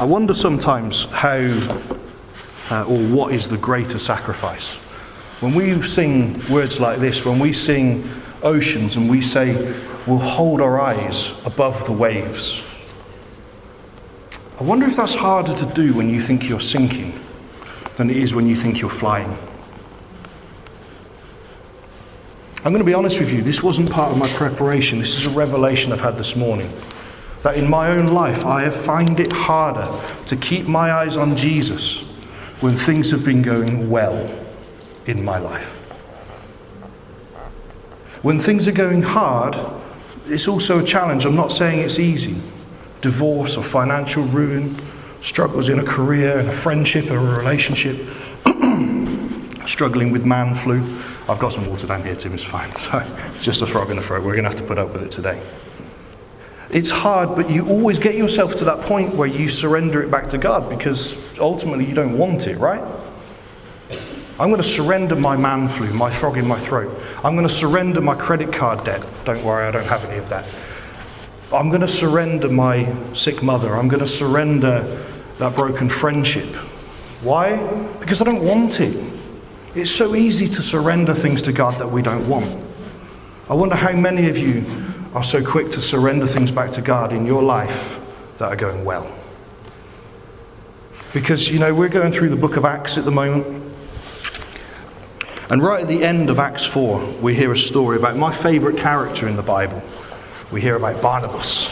I wonder sometimes how uh, or what is the greater sacrifice. When we sing words like this, when we sing oceans and we say, we'll hold our eyes above the waves, I wonder if that's harder to do when you think you're sinking than it is when you think you're flying. I'm going to be honest with you, this wasn't part of my preparation. This is a revelation I've had this morning. That in my own life, I have found it harder to keep my eyes on Jesus when things have been going well in my life. When things are going hard, it's also a challenge. I'm not saying it's easy. Divorce or financial ruin, struggles in a career, in a friendship or a relationship, struggling with man flu. I've got some water down here, Tim, it's fine. So it's just a frog in the throat. We're going to have to put up with it today. It's hard, but you always get yourself to that point where you surrender it back to God because ultimately you don't want it, right? I'm going to surrender my man flu, my frog in my throat. I'm going to surrender my credit card debt. Don't worry, I don't have any of that. I'm going to surrender my sick mother. I'm going to surrender that broken friendship. Why? Because I don't want it. It's so easy to surrender things to God that we don't want. I wonder how many of you are so quick to surrender things back to God in your life that are going well. Because, you know, we're going through the book of Acts at the moment. And right at the end of Acts 4, we hear a story about my favourite character in the Bible. We hear about Barnabas.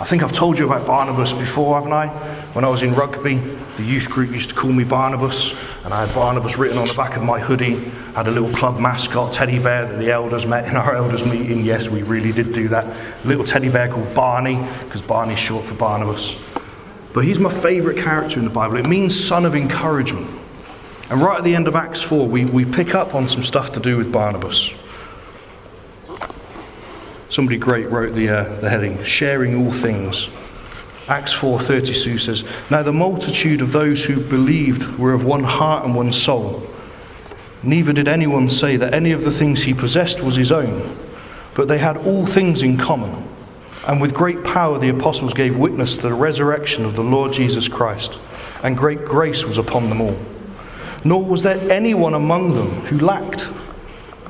I think I've told you about Barnabas before, haven't I? When I was in rugby, the youth group used to call me Barnabas, and I had Barnabas written on the back of my hoodie. I had a little club mascot, teddy bear, that the elders met in our elders' meeting. Yes, we really did do that. A little teddy bear called Barney, because Barney's short for Barnabas. But he's my favourite character in the Bible. It means son of encouragement. And right at the end of Acts 4, we, we pick up on some stuff to do with Barnabas. Somebody great wrote the, uh, the heading, Sharing All Things. Acts 4:32 says, "Now the multitude of those who believed were of one heart and one soul. Neither did anyone say that any of the things he possessed was his own, but they had all things in common. And with great power the apostles gave witness to the resurrection of the Lord Jesus Christ, and great grace was upon them all. Nor was there anyone among them who lacked."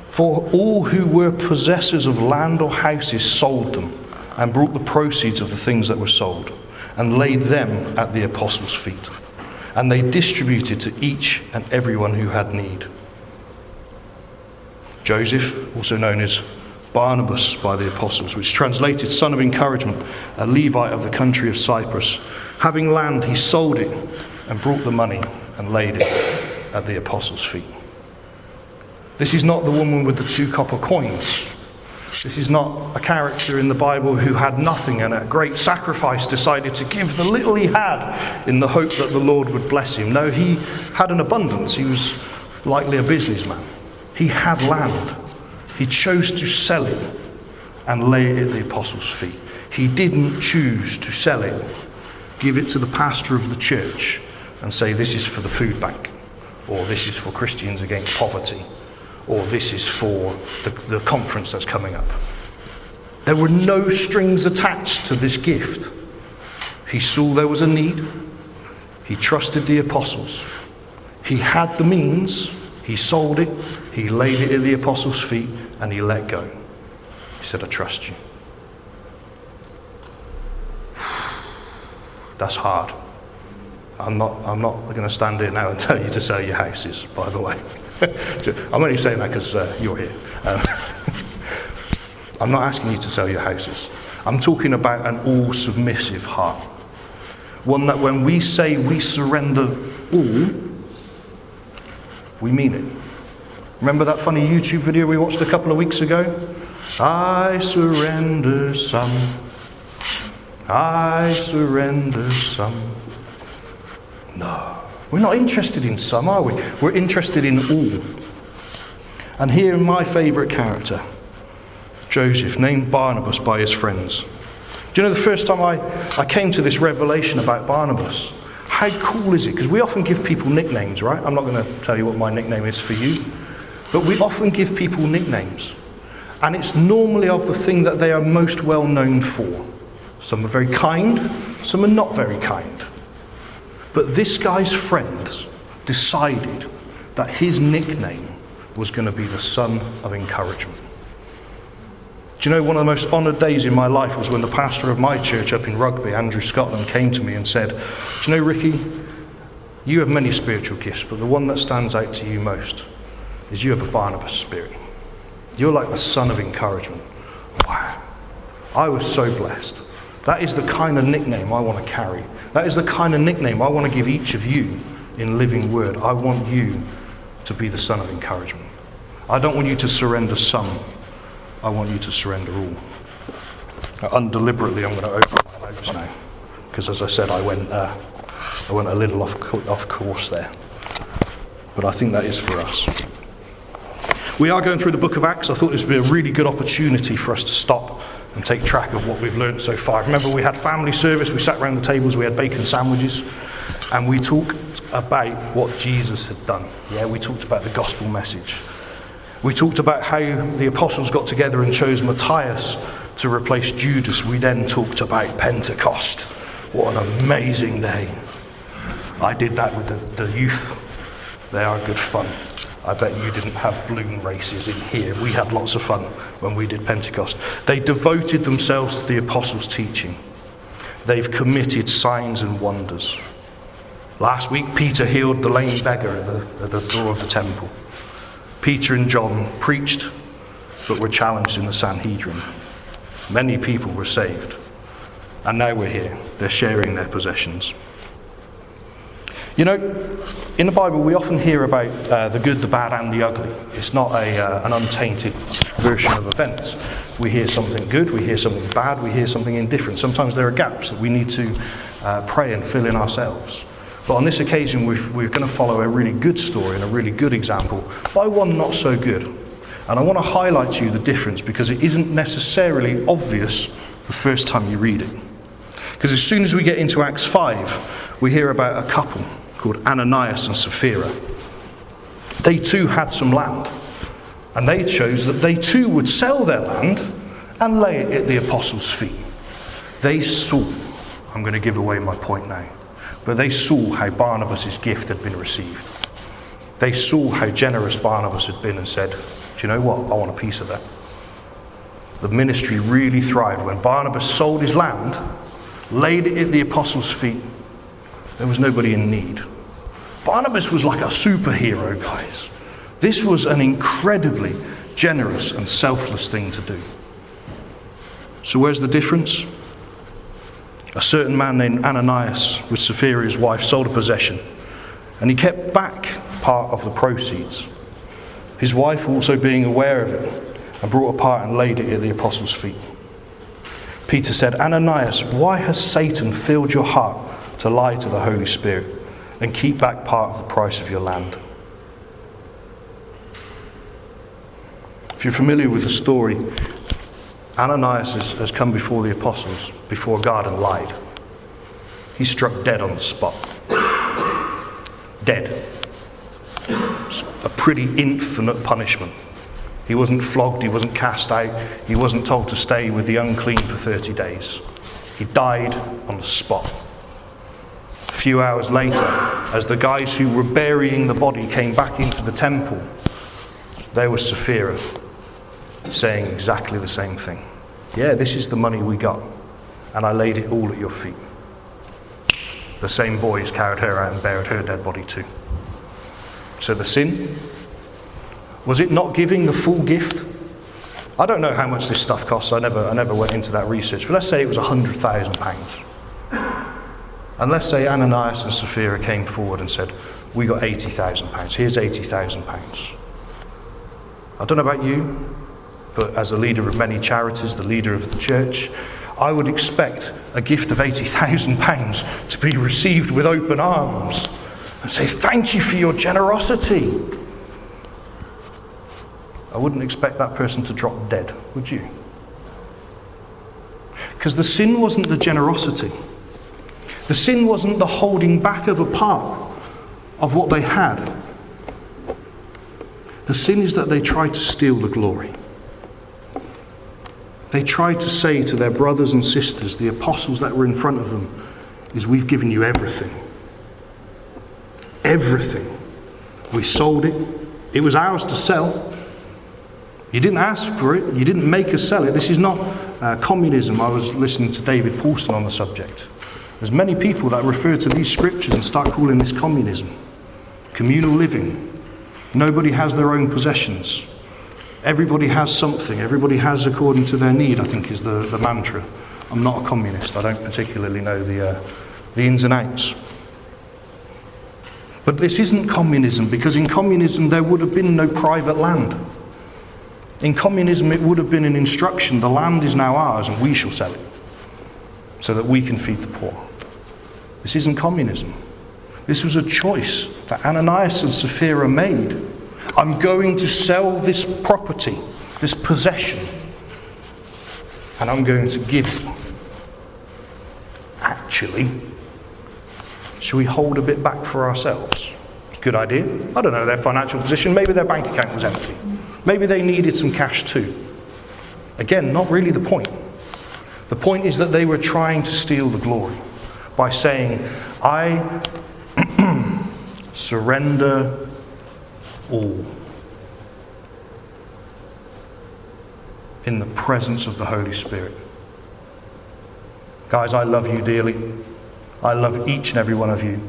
For all who were possessors of land or houses sold them and brought the proceeds of the things that were sold and laid them at the apostles' feet. And they distributed to each and everyone who had need. Joseph, also known as Barnabas by the apostles, which translated son of encouragement, a Levite of the country of Cyprus. Having land, he sold it and brought the money and laid it at the apostles' feet. This is not the woman with the two copper coins. This is not a character in the Bible who had nothing and at great sacrifice decided to give the little he had in the hope that the Lord would bless him. No, he had an abundance. He was likely a businessman. He had land. He chose to sell it and lay it at the apostles' feet. He didn't choose to sell it, give it to the pastor of the church, and say, This is for the food bank, or this is for Christians against poverty or this is for the, the conference that's coming up. There were no strings attached to this gift. He saw there was a need. He trusted the apostles. He had the means. He sold it. He laid it at the apostles' feet and he let go. He said, I trust you. That's hard. I'm not, I'm not going to stand here now and tell you to sell your houses, by the way. I'm only saying that because uh, you're here. Um, I'm not asking you to sell your houses. I'm talking about an all submissive heart. One that when we say we surrender all, we mean it. Remember that funny YouTube video we watched a couple of weeks ago? I surrender some. I surrender some. No. We're not interested in some, are we? We're interested in all. And here, my favourite character, Joseph, named Barnabas by his friends. Do you know the first time I, I came to this revelation about Barnabas? How cool is it? Because we often give people nicknames, right? I'm not going to tell you what my nickname is for you, but we often give people nicknames. And it's normally of the thing that they are most well known for. Some are very kind, some are not very kind. But this guy's friends decided that his nickname was going to be the son of encouragement. Do you know one of the most honoured days in my life was when the pastor of my church up in Rugby, Andrew Scotland, came to me and said, Do you know, Ricky, you have many spiritual gifts, but the one that stands out to you most is you have a Barnabas spirit. You're like the son of encouragement. Wow. I was so blessed. That is the kind of nickname I want to carry. That is the kind of nickname I want to give each of you in Living Word. I want you to be the son of encouragement. I don't want you to surrender some, I want you to surrender all. Undeliberately, I'm going to open my notes now, because as I said, I went, uh, I went a little off, off course there. But I think that is for us. We are going through the book of Acts. I thought this would be a really good opportunity for us to stop and take track of what we've learned so far. Remember, we had family service, we sat around the tables, we had bacon sandwiches, and we talked about what Jesus had done. Yeah, we talked about the gospel message. We talked about how the apostles got together and chose Matthias to replace Judas. We then talked about Pentecost. What an amazing day. I did that with the, the youth. They are good fun. I bet you didn't have balloon races in here. We had lots of fun when we did Pentecost. They devoted themselves to the apostles' teaching. They've committed signs and wonders. Last week, Peter healed the lame beggar at the, at the door of the temple. Peter and John preached, but were challenged in the Sanhedrin. Many people were saved. And now we're here. They're sharing their possessions. You know, in the Bible, we often hear about uh, the good, the bad, and the ugly. It's not a, uh, an untainted version of events. We hear something good, we hear something bad, we hear something indifferent. Sometimes there are gaps that we need to uh, pray and fill in ourselves. But on this occasion, we are going to follow a really good story and a really good example by one not so good. And I want to highlight to you the difference because it isn't necessarily obvious the first time you read it. Because as soon as we get into Acts 5, we hear about a couple called Ananias and Sapphira. They too had some land, and they chose that they too would sell their land and lay it at the apostles' feet. They saw, I'm going to give away my point now, but they saw how Barnabas' gift had been received. They saw how generous Barnabas had been and said, Do you know what? I want a piece of that. The ministry really thrived when Barnabas sold his land, laid it at the apostles' feet. There was nobody in need. Barnabas was like a superhero, guys. This was an incredibly generous and selfless thing to do. So, where's the difference? A certain man named Ananias, with Sapphira's wife, sold a possession, and he kept back part of the proceeds. His wife, also being aware of it, and brought a part and laid it at the apostles' feet. Peter said, Ananias, why has Satan filled your heart to lie to the Holy Spirit? And keep back part of the price of your land. If you're familiar with the story, Ananias has, has come before the apostles, before God, and lied. He's struck dead on the spot. Dead. a pretty infinite punishment. He wasn't flogged, he wasn't cast out, he wasn't told to stay with the unclean for 30 days. He died on the spot few hours later, as the guys who were burying the body came back into the temple, there was Sapphira saying exactly the same thing. Yeah, this is the money we got, and I laid it all at your feet. The same boys carried her out and buried her dead body too. So the sin was it not giving the full gift? I don't know how much this stuff costs. I never, I never went into that research, but let's say it was a hundred thousand pounds. And let's say Ananias and Sapphira came forward and said, We got £80,000. Here's £80,000. I don't know about you, but as a leader of many charities, the leader of the church, I would expect a gift of £80,000 to be received with open arms and say, Thank you for your generosity. I wouldn't expect that person to drop dead, would you? Because the sin wasn't the generosity. The sin wasn't the holding back of a part of what they had. The sin is that they tried to steal the glory. They tried to say to their brothers and sisters, the apostles that were in front of them, is we've given you everything. everything. We sold it. It was ours to sell. You didn't ask for it. You didn't make us sell it. This is not uh, communism. I was listening to David Pawson on the subject. There's many people that refer to these scriptures and start calling this communism. Communal living. Nobody has their own possessions. Everybody has something. Everybody has according to their need, I think is the, the mantra. I'm not a communist. I don't particularly know the, uh, the ins and outs. But this isn't communism because in communism there would have been no private land. In communism, it would have been an instruction the land is now ours and we shall sell it so that we can feed the poor. This isn't communism. This was a choice that Ananias and Sapphira made. I'm going to sell this property, this possession, and I'm going to give it. Actually, should we hold a bit back for ourselves? Good idea. I don't know their financial position. Maybe their bank account was empty. Maybe they needed some cash too. Again, not really the point. The point is that they were trying to steal the glory by saying, I surrender all in the presence of the Holy Spirit. Guys, I love you dearly. I love each and every one of you.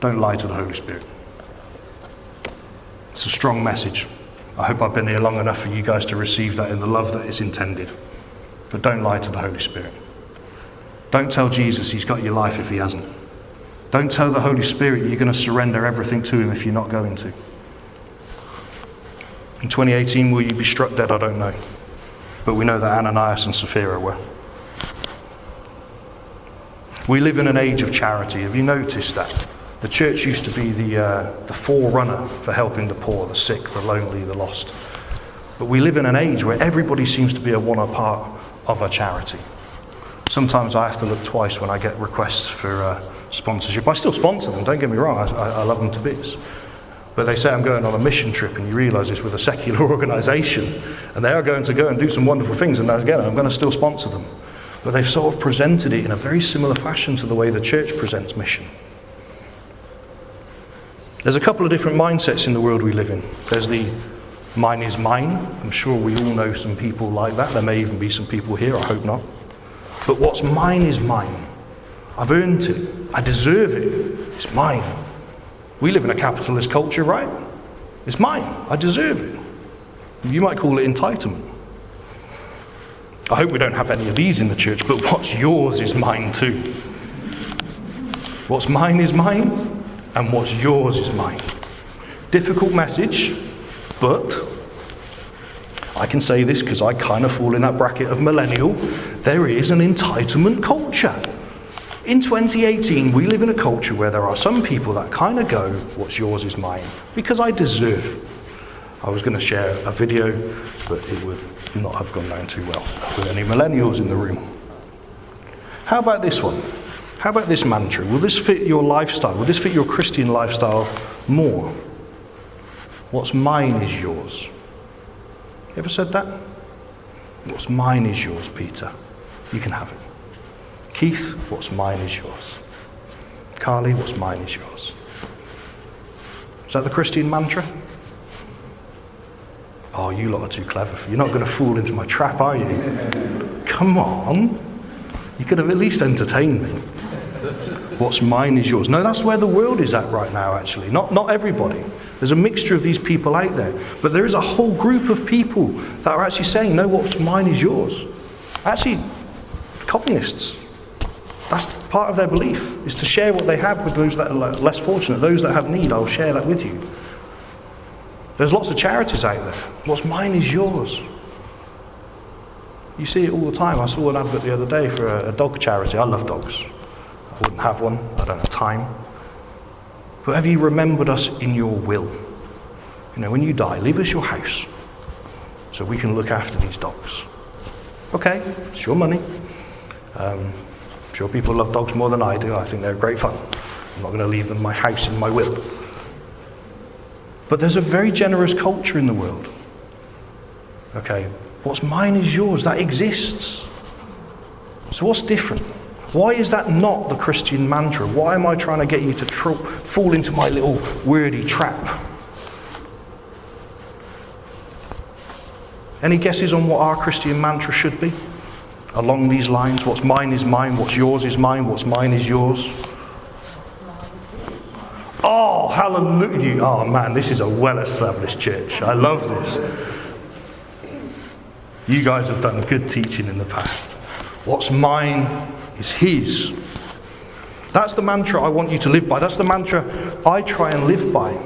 Don't lie to the Holy Spirit. It's a strong message. I hope I've been here long enough for you guys to receive that in the love that is intended. But don't lie to the Holy Spirit. Don't tell Jesus he's got your life if he hasn't. Don't tell the Holy Spirit you're going to surrender everything to him if you're not going to. In 2018, will you be struck dead? I don't know. But we know that Ananias and Sapphira were. We live in an age of charity. Have you noticed that? The church used to be the, uh, the forerunner for helping the poor, the sick, the lonely, the lost. But we live in an age where everybody seems to be a one part of a charity. Sometimes I have to look twice when I get requests for uh, sponsorship. I still sponsor them, don't get me wrong, I, I love them to bits. But they say I'm going on a mission trip, and you realise it's with a secular organisation, and they are going to go and do some wonderful things, and again, I'm going to still sponsor them. But they've sort of presented it in a very similar fashion to the way the church presents mission. There's a couple of different mindsets in the world we live in. There's the mine is mine. I'm sure we all know some people like that. There may even be some people here, I hope not. But what's mine is mine. I've earned it. I deserve it. It's mine. We live in a capitalist culture, right? It's mine. I deserve it. You might call it entitlement. I hope we don't have any of these in the church, but what's yours is mine too. What's mine is mine, and what's yours is mine. Difficult message, but I can say this because I kind of fall in that bracket of millennial. There is an entitlement culture. In 2018, we live in a culture where there are some people that kind of go, What's yours is mine, because I deserve it. I was going to share a video, but it would not have gone down too well with any millennials in the room. How about this one? How about this mantra? Will this fit your lifestyle? Will this fit your Christian lifestyle more? What's mine is yours. You ever said that? What's mine is yours, Peter. You can have it. Keith, what's mine is yours. Carly, what's mine is yours. Is that the Christian mantra? Oh, you lot are too clever. You're not going to fall into my trap, are you? Come on. You could have at least entertained me. What's mine is yours. No, that's where the world is at right now, actually. Not, not everybody. There's a mixture of these people out there. But there is a whole group of people that are actually saying, no, what's mine is yours. Actually, communists. That's part of their belief, is to share what they have with those that are less fortunate. Those that have need, I'll share that with you. There's lots of charities out there. What's mine is yours. You see it all the time. I saw an advert the other day for a, a dog charity. I love dogs. I wouldn't have one. I don't have time. But have you remembered us in your will? You know, when you die, leave us your house so we can look after these dogs. Okay, it's your money. Um, I'm sure people love dogs more than I do. I think they're great fun. I'm not going to leave them my house in my will. But there's a very generous culture in the world. Okay, what's mine is yours. That exists. So what's different? Why is that not the Christian mantra? Why am I trying to get you to tr- fall into my little wordy trap? Any guesses on what our Christian mantra should be? Along these lines, what's mine is mine, what's yours is mine, what's mine is yours. Oh, hallelujah. Oh, man, this is a well established church. I love this. You guys have done good teaching in the past. What's mine is His. That's the mantra I want you to live by. That's the mantra I try and live by.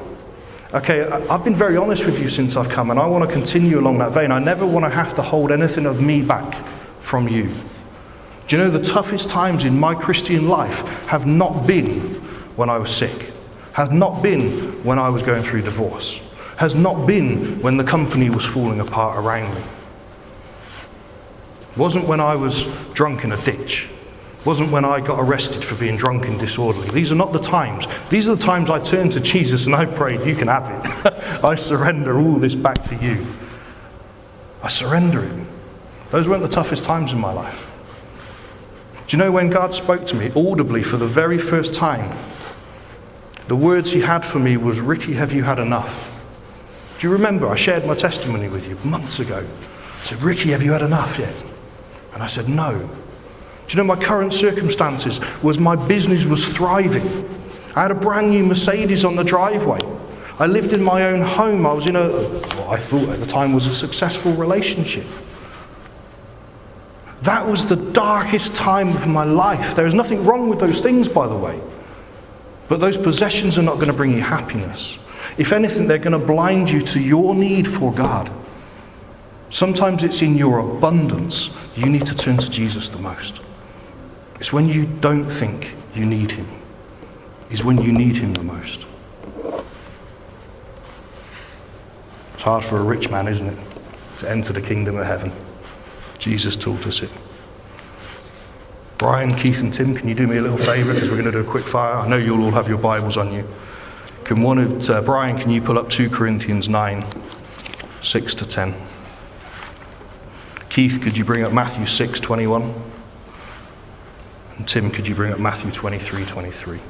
Okay, I've been very honest with you since I've come, and I want to continue along that vein. I never want to have to hold anything of me back from you. Do you know the toughest times in my Christian life have not been when I was sick, have not been when I was going through divorce, has not been when the company was falling apart around me. Wasn't when I was drunk in a ditch wasn't when I got arrested for being drunk and disorderly. These are not the times. These are the times I turned to Jesus and I prayed, You can have it. I surrender all this back to you. I surrender it. Those weren't the toughest times in my life. Do you know when God spoke to me audibly for the very first time? The words he had for me was, Ricky, have you had enough? Do you remember? I shared my testimony with you months ago. I said, Ricky, have you had enough yet? And I said, No. Do you know my current circumstances was my business was thriving. I had a brand new Mercedes on the driveway. I lived in my own home. I was in a what I thought at the time was a successful relationship. That was the darkest time of my life. There is nothing wrong with those things, by the way. But those possessions are not going to bring you happiness. If anything, they're going to blind you to your need for God. Sometimes it's in your abundance you need to turn to Jesus the most. It's when you don't think you need him, is when you need him the most. It's hard for a rich man, isn't it, to enter the kingdom of heaven. Jesus taught us it. Brian, Keith, and Tim, can you do me a little favour because we're going to do a quick fire? I know you'll all have your Bibles on you. Can one of uh, Brian, can you pull up 2 Corinthians 9, 6 to 10? Keith, could you bring up Matthew 6, 21? And Tim, could you bring up Matthew 23 23?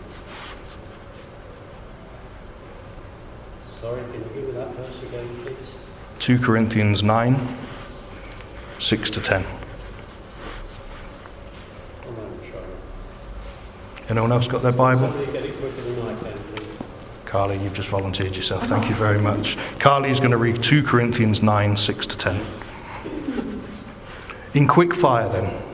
Sorry, can you give me that verse again, please? 2 Corinthians 9 6 to 10. Anyone else got their Bible? Carly, you've just volunteered yourself. Thank you very much. Carly is going to read 2 Corinthians 9 6 to 10. In quick fire, then.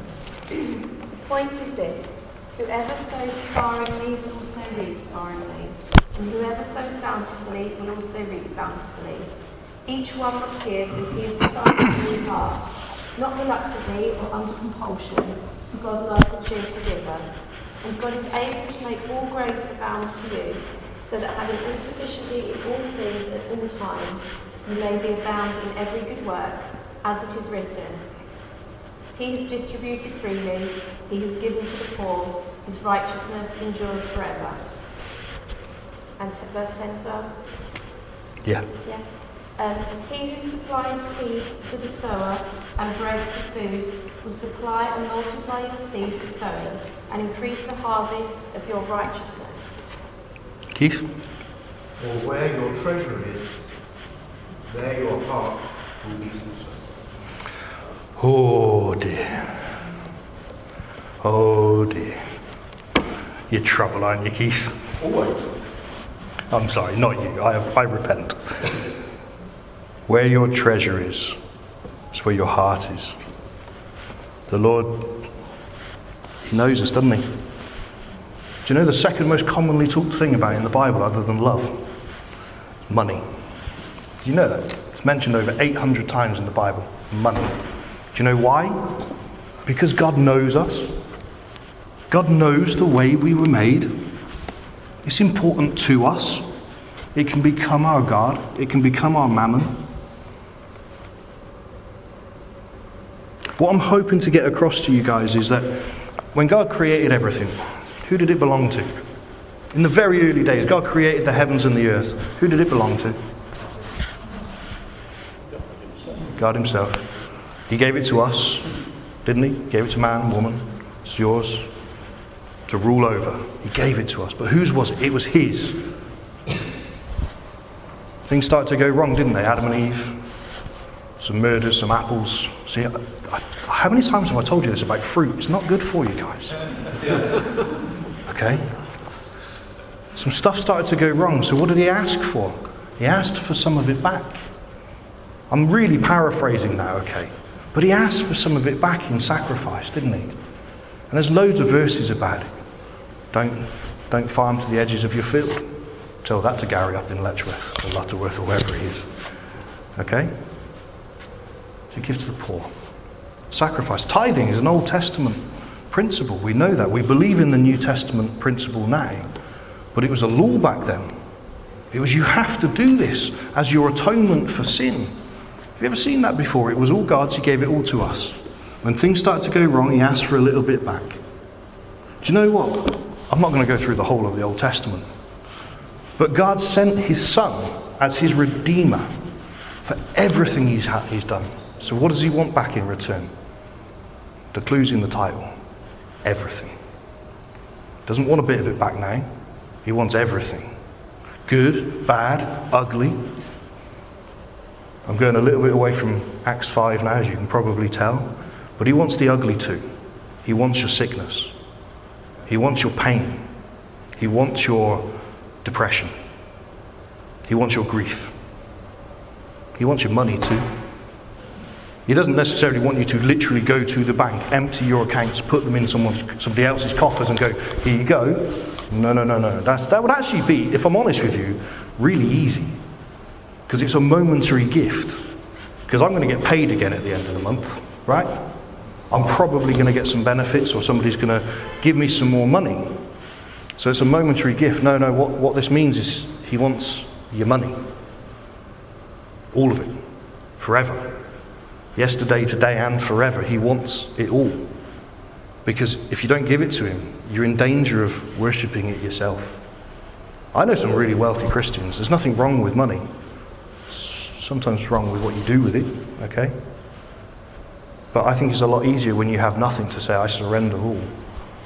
also reap bountifully. Each one must give as he has decided in his heart, not reluctantly or under compulsion, for God loves a cheerful giver. And God is able to make all grace abound to you, so that having all sufficiently in all things at all times, you may be abound in every good work, as it is written. He has distributed freely, he has given to the poor, his righteousness endures forever. And t- verse 10 as well? Yeah. Yeah. Um, he who supplies seed to the sower and bread for food will supply and multiply your seed for sowing and increase the harvest of your righteousness. Keith? For where your treasure is, there your heart will be also. Oh dear. Oh dear. You're trouble, aren't you, Keith? Always. I'm sorry, not you. I, I repent. Where your treasure is, is where your heart is. The Lord, He knows us, doesn't He? Do you know the second most commonly talked thing about in the Bible, other than love? Money. Do you know that? It's mentioned over 800 times in the Bible. Money. Do you know why? Because God knows us. God knows the way we were made. It's important to us. It can become our God, it can become our mammon. What I'm hoping to get across to you guys is that when God created everything, who did it belong to? In the very early days, God created the heavens and the earth. Who did it belong to? God Himself. He gave it to us, didn't He? Gave it to man, woman. It's yours to rule over. He gave it to us. But whose was it? It was His. Things started to go wrong, didn't they? Adam and Eve. Some murders, some apples. See, I, I, how many times have I told you this about fruit? It's not good for you guys. Okay? Some stuff started to go wrong. So, what did he ask for? He asked for some of it back. I'm really paraphrasing now, okay? But he asked for some of it back in sacrifice, didn't he? And there's loads of verses about it. Don't, don't farm to the edges of your field. Tell that to Gary up in Letchworth or Lutterworth or wherever he is. Okay? So give to the poor. Sacrifice. Tithing is an Old Testament principle. We know that. We believe in the New Testament principle now. But it was a law back then. It was you have to do this as your atonement for sin. Have you ever seen that before? It was all God's, He gave it all to us. When things started to go wrong, He asked for a little bit back. Do you know what? I'm not going to go through the whole of the Old Testament. But God sent His Son as His Redeemer for everything He's, ha- he's done. So, what does He want back in return? The clue's in the title everything. Doesn't want a bit of it back now. He wants everything good, bad, ugly. I'm going a little bit away from Acts 5 now, as you can probably tell. But he wants the ugly too. He wants your sickness. He wants your pain. He wants your depression. He wants your grief. He wants your money too. He doesn't necessarily want you to literally go to the bank, empty your accounts, put them in someone, somebody else's coffers and go, here you go. No, no, no, no. That's, that would actually be, if I'm honest with you, really easy. Because it's a momentary gift. Because I'm going to get paid again at the end of the month, right? I'm probably going to get some benefits or somebody's going to give me some more money. So it's a momentary gift. No, no, what, what this means is he wants your money. All of it. Forever. Yesterday, today, and forever. He wants it all. Because if you don't give it to him, you're in danger of worshipping it yourself. I know some really wealthy Christians. There's nothing wrong with money. Sometimes wrong with what you do with it, okay? But I think it's a lot easier when you have nothing to say, I surrender all,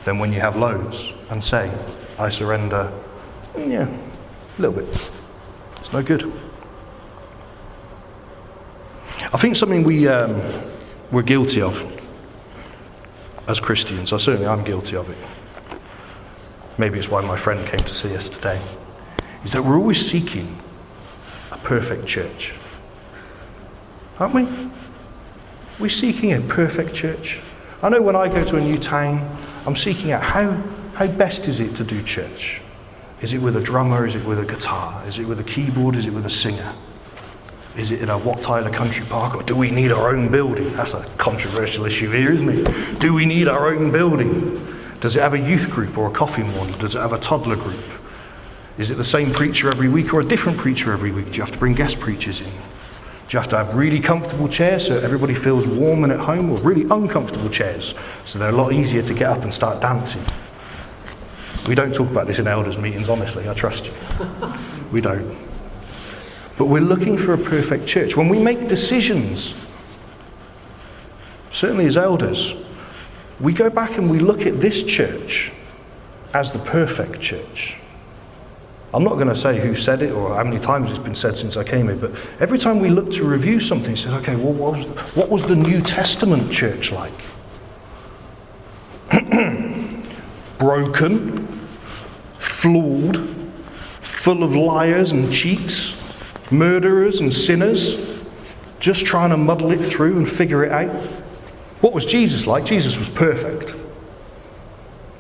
than when you have loads and say, I surrender, yeah, a little bit. It's no good. I think something we, um, we're guilty of as Christians, I certainly I'm guilty of it. Maybe it's why my friend came to see us today, is that we're always seeking a perfect church. Aren't we? We're seeking a perfect church. I know when I go to a new town, I'm seeking out how, how best is it to do church? Is it with a drummer? Is it with a guitar? Is it with a keyboard? Is it with a singer? Is it in a Wat Tyler Country Park or do we need our own building? That's a controversial issue here, isn't it? Do we need our own building? Does it have a youth group or a coffee morning? Does it have a toddler group? Is it the same preacher every week or a different preacher every week? Do you have to bring guest preachers in? You have to have really comfortable chairs so everybody feels warm and at home, or really uncomfortable chairs so they're a lot easier to get up and start dancing? We don't talk about this in elders' meetings, honestly, I trust you. We don't. But we're looking for a perfect church. When we make decisions, certainly as elders, we go back and we look at this church as the perfect church. I'm not going to say who said it or how many times it's been said since I came here, but every time we look to review something, it says, okay, well, what was the, what was the New Testament church like? Broken, flawed, full of liars and cheats, murderers and sinners, just trying to muddle it through and figure it out. What was Jesus like? Jesus was perfect.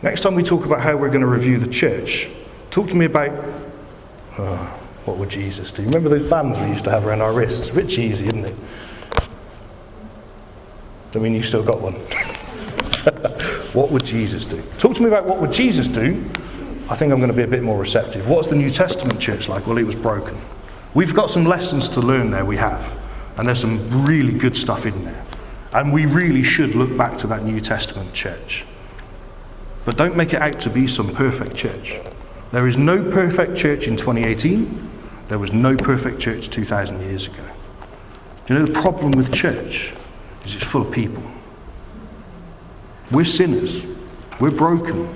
Next time we talk about how we're going to review the church, talk to me about oh, what would Jesus do? Remember those bands we used to have around our wrists? A bit cheesy, isn't it? I mean, you still got one. what would Jesus do? Talk to me about what would Jesus do. I think I'm going to be a bit more receptive. What's the New Testament church like? Well, it was broken. We've got some lessons to learn there, we have. And there's some really good stuff in there. And we really should look back to that New Testament church. But don't make it out to be some perfect church. There is no perfect church in 2018. There was no perfect church 2,000 years ago. Do you know the problem with church? Is it's full of people. We're sinners. We're broken.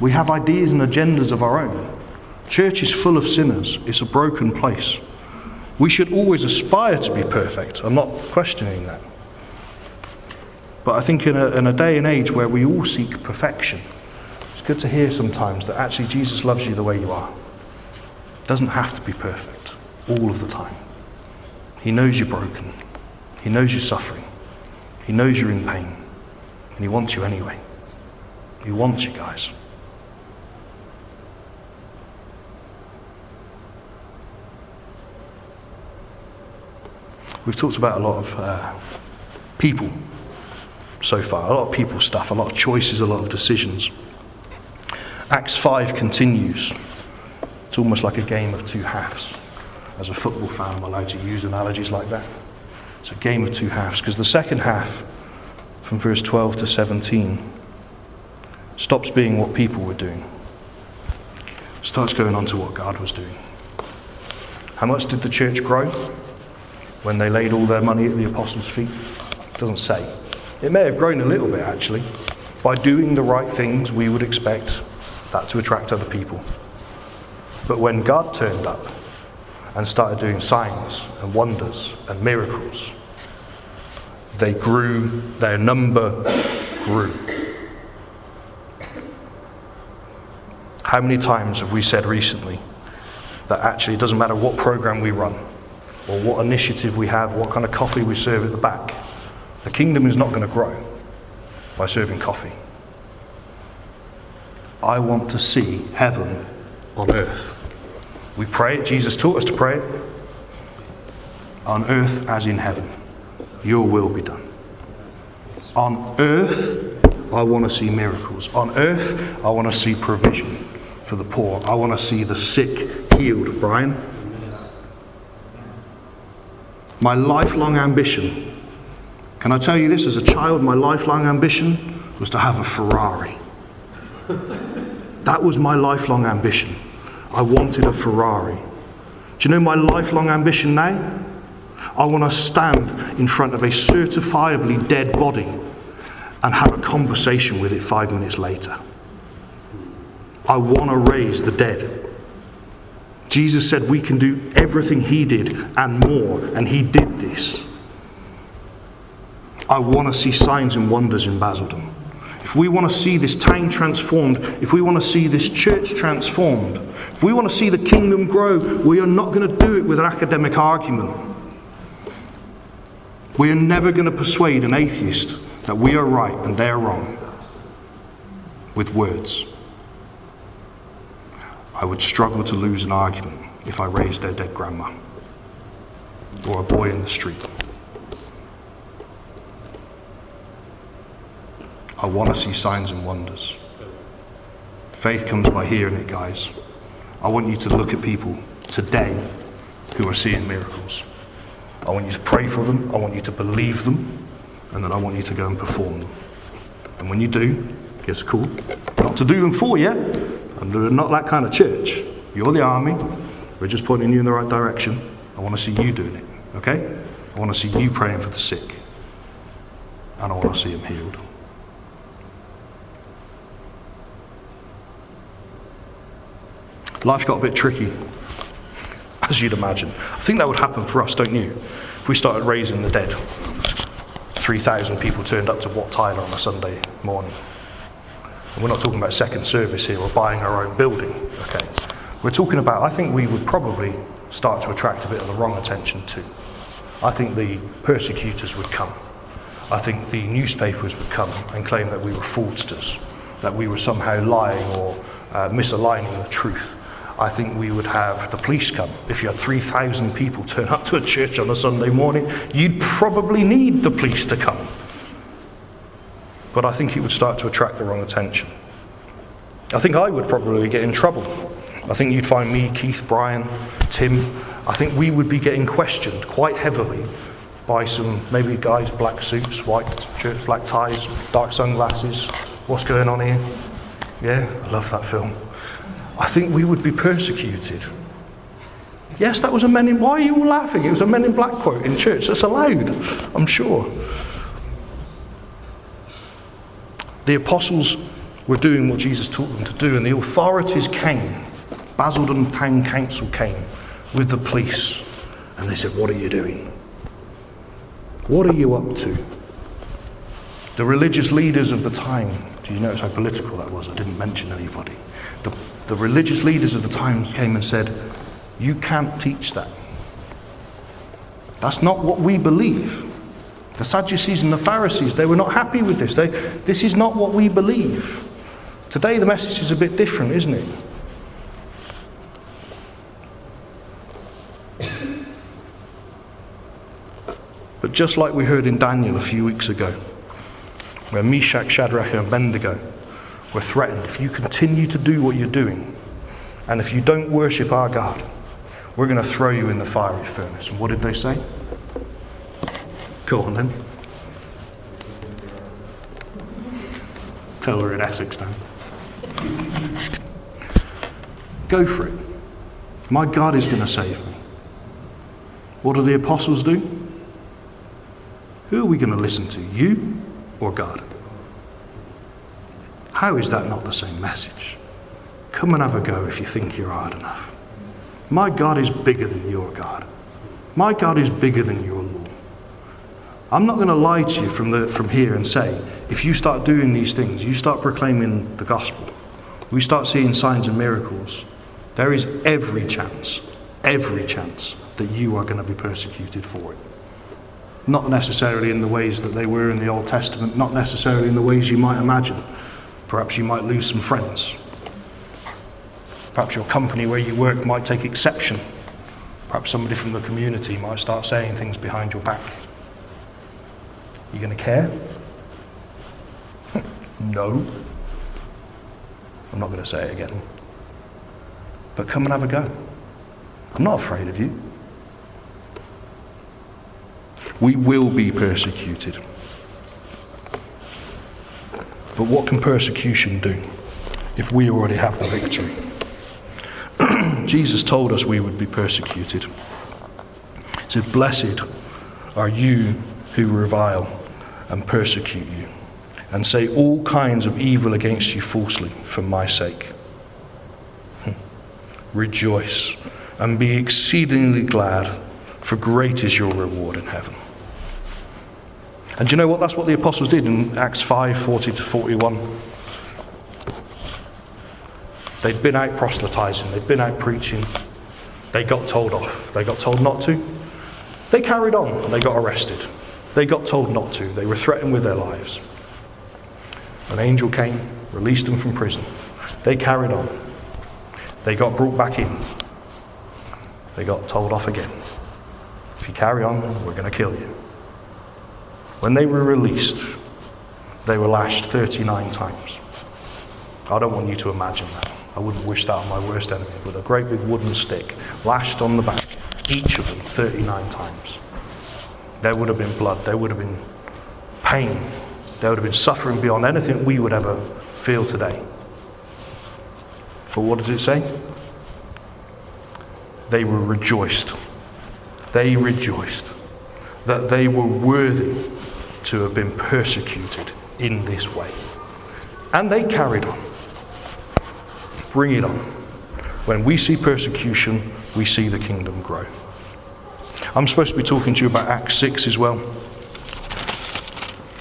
We have ideas and agendas of our own. Church is full of sinners. It's a broken place. We should always aspire to be perfect. I'm not questioning that. But I think in a, in a day and age where we all seek perfection, good to hear sometimes that actually Jesus loves you the way you are. Doesn't have to be perfect all of the time. He knows you're broken. He knows you're suffering. He knows you're in pain. And He wants you anyway. He wants you guys. We've talked about a lot of uh, people so far, a lot of people stuff, a lot of choices, a lot of decisions. Acts 5 continues. It's almost like a game of two halves. As a football fan, I'm allowed to use analogies like that. It's a game of two halves because the second half, from verse 12 to 17, stops being what people were doing, starts going on to what God was doing. How much did the church grow when they laid all their money at the apostles' feet? It doesn't say. It may have grown a little bit actually. By doing the right things, we would expect that to attract other people. But when God turned up and started doing signs and wonders and miracles, they grew, their number grew. How many times have we said recently that actually it doesn't matter what program we run or what initiative we have, what kind of coffee we serve at the back? The kingdom is not going to grow by serving coffee. I want to see heaven on earth. We pray it, Jesus taught us to pray it. On earth as in heaven, your will be done. On earth, I want to see miracles. On earth, I want to see provision for the poor. I want to see the sick healed, Brian. My lifelong ambition can I tell you this? As a child, my lifelong ambition was to have a Ferrari. That was my lifelong ambition. I wanted a Ferrari. Do you know my lifelong ambition now? I want to stand in front of a certifiably dead body and have a conversation with it five minutes later. I want to raise the dead. Jesus said we can do everything he did and more, and he did this. I want to see signs and wonders in Basildon. If we want to see this town transformed, if we want to see this church transformed, if we want to see the kingdom grow, we are not going to do it with an academic argument. We are never going to persuade an atheist that we are right and they are wrong with words. I would struggle to lose an argument if I raised their dead grandma or a boy in the street. I want to see signs and wonders. Faith comes by hearing it, guys. I want you to look at people today who are seeing miracles. I want you to pray for them, I want you to believe them, and then I want you to go and perform them. And when you do, it's cool. Not to do them for you, and we're not that kind of church. You're the army, we're just pointing you in the right direction. I want to see you doing it, okay? I want to see you praying for the sick, and I want to see them healed. Life got a bit tricky, as you'd imagine. I think that would happen for us, don't you? If we started raising the dead. 3,000 people turned up to Wat Tyler on a Sunday morning. And we're not talking about second service here or buying our own building, okay? We're talking about, I think we would probably start to attract a bit of the wrong attention too. I think the persecutors would come. I think the newspapers would come and claim that we were fraudsters, that we were somehow lying or uh, misaligning the truth. I think we would have the police come. If you had 3,000 people turn up to a church on a Sunday morning, you'd probably need the police to come. but I think it would start to attract the wrong attention. I think I would probably get in trouble. I think you'd find me, Keith, Brian, Tim, I think we would be getting questioned quite heavily by some maybe guys, black suits, white shirts, black ties, dark sunglasses. What's going on here? Yeah, I love that film. I think we would be persecuted. Yes, that was a Men in. Why are you laughing? It was a Men in Black quote in church. That's allowed, I'm sure. The apostles were doing what Jesus taught them to do, and the authorities came. Basildon Town Council came with the police, and they said, What are you doing? What are you up to? The religious leaders of the time, do you notice how political that was? I didn't mention anybody. The, the religious leaders of the time came and said, You can't teach that. That's not what we believe. The Sadducees and the Pharisees, they were not happy with this. They, this is not what we believe. Today, the message is a bit different, isn't it? But just like we heard in Daniel a few weeks ago, where Meshach, Shadrach, and Abednego were threatened if you continue to do what you're doing, and if you don't worship our God, we're going to throw you in the fiery furnace. And what did they say? Go on then. Tell her in Essex now. Go for it. My God is going to save me. What do the apostles do? Who are we going to listen to, you or God? How is that not the same message? Come and have a go if you think you're hard enough. My God is bigger than your God. My God is bigger than your law. I'm not going to lie to you from, the, from here and say, if you start doing these things, you start proclaiming the gospel, we start seeing signs and miracles, there is every chance, every chance that you are going to be persecuted for it. Not necessarily in the ways that they were in the Old Testament, not necessarily in the ways you might imagine. Perhaps you might lose some friends. Perhaps your company where you work might take exception. Perhaps somebody from the community might start saying things behind your back. You going to care? no. I'm not going to say it again. But come and have a go. I'm not afraid of you. We will be persecuted. But what can persecution do if we already have the victory? Jesus told us we would be persecuted. He said, Blessed are you who revile and persecute you, and say all kinds of evil against you falsely for my sake. Hmm. Rejoice and be exceedingly glad, for great is your reward in heaven. And do you know what? That's what the apostles did in Acts 5 40 to 41. They'd been out proselytizing, they'd been out preaching. They got told off. They got told not to. They carried on and they got arrested. They got told not to. They were threatened with their lives. An angel came, released them from prison. They carried on. They got brought back in. They got told off again. If you carry on, we're going to kill you. When they were released, they were lashed 39 times. I don't want you to imagine that. I wouldn't wish that on my worst enemy, with a great big wooden stick lashed on the back, each of them 39 times. There would have been blood, there would have been pain, there would have been suffering beyond anything we would ever feel today. But what does it say? They were rejoiced. They rejoiced that they were worthy to have been persecuted in this way. And they carried on. Bring it on. When we see persecution, we see the kingdom grow. I'm supposed to be talking to you about Acts 6 as well.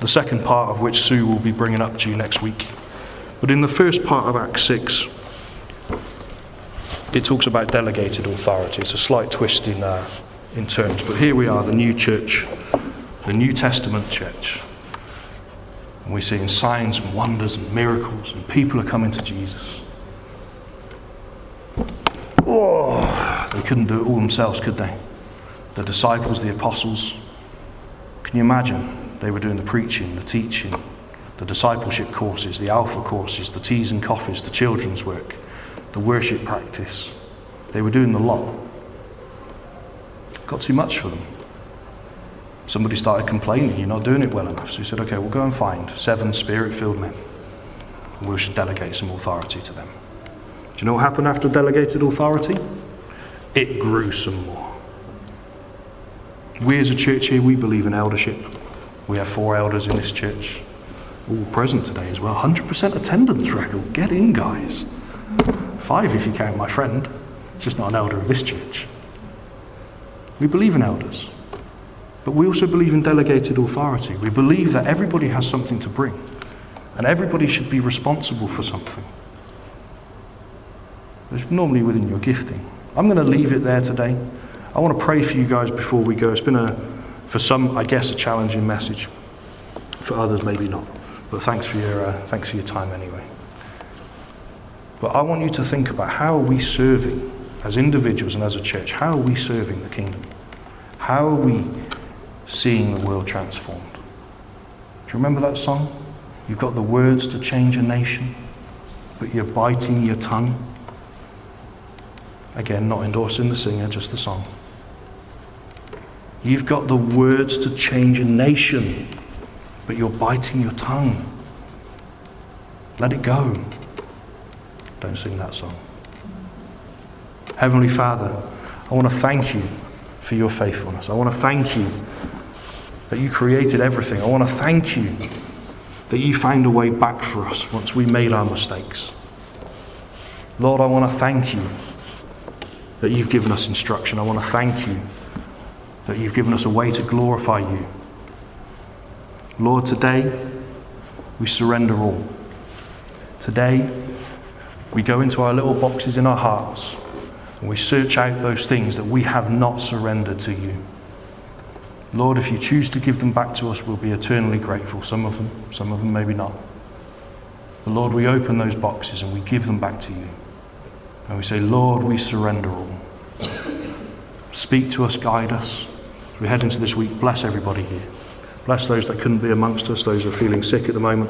The second part of which Sue will be bringing up to you next week. But in the first part of Acts 6, it talks about delegated authority. It's a slight twist in, uh, in terms. But here we are, the new church the New Testament church. And we're seeing signs and wonders and miracles, and people are coming to Jesus. Oh, they couldn't do it all themselves, could they? The disciples, the apostles. Can you imagine? They were doing the preaching, the teaching, the discipleship courses, the alpha courses, the teas and coffees, the children's work, the worship practice. They were doing the lot. Got too much for them. Somebody started complaining, you're not doing it well enough. So he said, okay, we'll go and find seven spirit filled men. And we should delegate some authority to them. Do you know what happened after delegated authority? It grew some more. We as a church here, we believe in eldership. We have four elders in this church, all present today as well. 100% attendance record. Get in, guys. Five if you count my friend, just not an elder of this church. We believe in elders, but we also believe in delegated authority. We believe that everybody has something to bring, and everybody should be responsible for something. It's normally within your gifting. I'm going to leave it there today. I want to pray for you guys before we go. It's been a, for some, I guess, a challenging message. For others, maybe not. But thanks for your, uh, thanks for your time anyway. But I want you to think about how are we serving as individuals and as a church? How are we serving the kingdom? How are we seeing the world transformed? Do you remember that song? You've got the words to change a nation, but you're biting your tongue. Again, not endorsing the singer, just the song. You've got the words to change a nation, but you're biting your tongue. Let it go. Don't sing that song. Heavenly Father, I want to thank you for your faithfulness. I want to thank you that you created everything. I want to thank you that you found a way back for us once we made our mistakes. Lord, I want to thank you that you've given us instruction. I want to thank you that you've given us a way to glorify you. Lord, today we surrender all. Today we go into our little boxes in our hearts and we search out those things that we have not surrendered to you. Lord, if you choose to give them back to us, we'll be eternally grateful. Some of them, some of them maybe not. But Lord, we open those boxes and we give them back to you. And we say, Lord, we surrender all. Speak to us, guide us. As we head into this week, bless everybody here. Bless those that couldn't be amongst us, those who are feeling sick at the moment.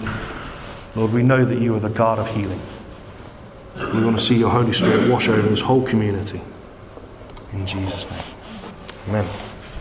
Lord, we know that you are the God of healing. We want to see your Holy Spirit wash over this whole community. In Jesus' name. Amen.